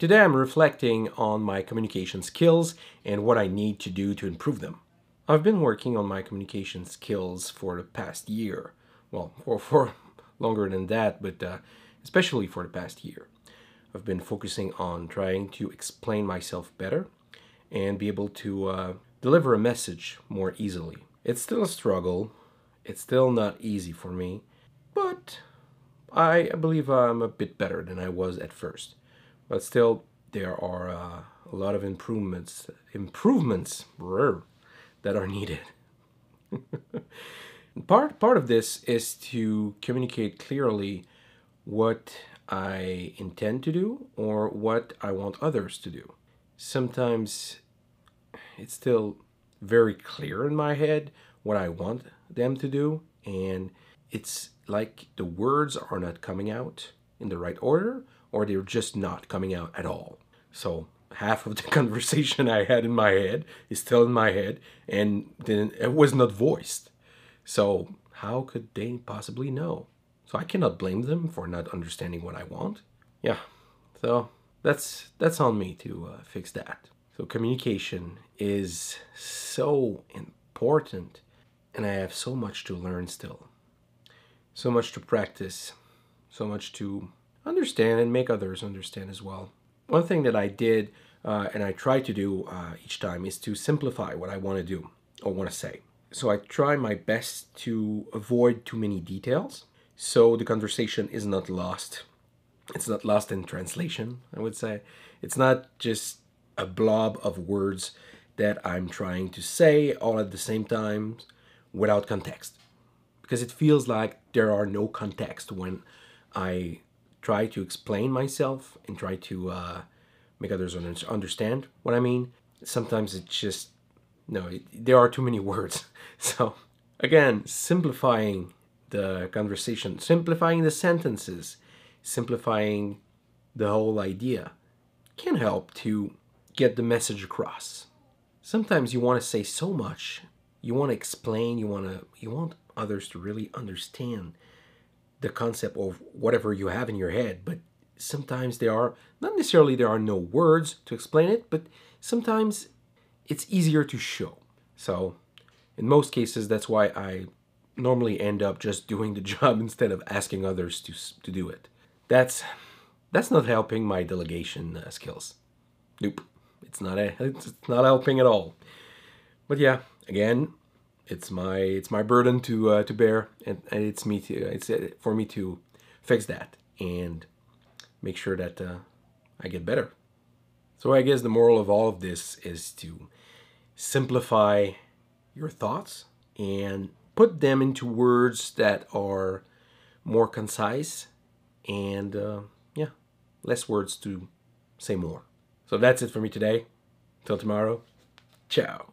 Today I'm reflecting on my communication skills and what I need to do to improve them. I've been working on my communication skills for the past year. Well, for, for longer than that, but uh, especially for the past year. I've been focusing on trying to explain myself better and be able to uh, deliver a message more easily. It's still a struggle. It's still not easy for me, but I believe I'm a bit better than I was at first. But still, there are uh, a lot of improvements, improvements that are needed. part part of this is to communicate clearly what I intend to do or what I want others to do. Sometimes it's still very clear in my head what I want them to do, and it's like the words are not coming out in the right order or they're just not coming out at all. So half of the conversation I had in my head is still in my head and then it was not voiced. So how could they possibly know? So I cannot blame them for not understanding what I want. Yeah. So that's that's on me to uh, fix that. So communication is so important and I have so much to learn still. So much to practice, so much to understand and make others understand as well. One thing that I did uh, and I try to do uh, each time is to simplify what I want to do or want to say. So I try my best to avoid too many details so the conversation is not lost. It's not lost in translation, I would say. It's not just a blob of words that I'm trying to say all at the same time without context. Because it feels like there are no context when I try to explain myself and try to uh, make others understand what I mean. Sometimes it's just, no, it, there are too many words. So, again, simplifying the conversation, simplifying the sentences, simplifying the whole idea can help to get the message across. Sometimes you want to say so much, you want to explain, you want to you want others to really understand the concept of whatever you have in your head, but sometimes there are not necessarily there are no words to explain it, but sometimes it's easier to show. So, in most cases that's why I normally end up just doing the job instead of asking others to to do it. That's that's not helping my delegation uh, skills. Nope, it's not a, it's not helping at all. But yeah, again, it's my it's my burden to uh, to bear, and, and it's me to it's uh, for me to fix that and make sure that uh, I get better. So I guess the moral of all of this is to simplify your thoughts and put them into words that are more concise and uh, yeah, less words to say more. So that's it for me today. Till tomorrow, ciao.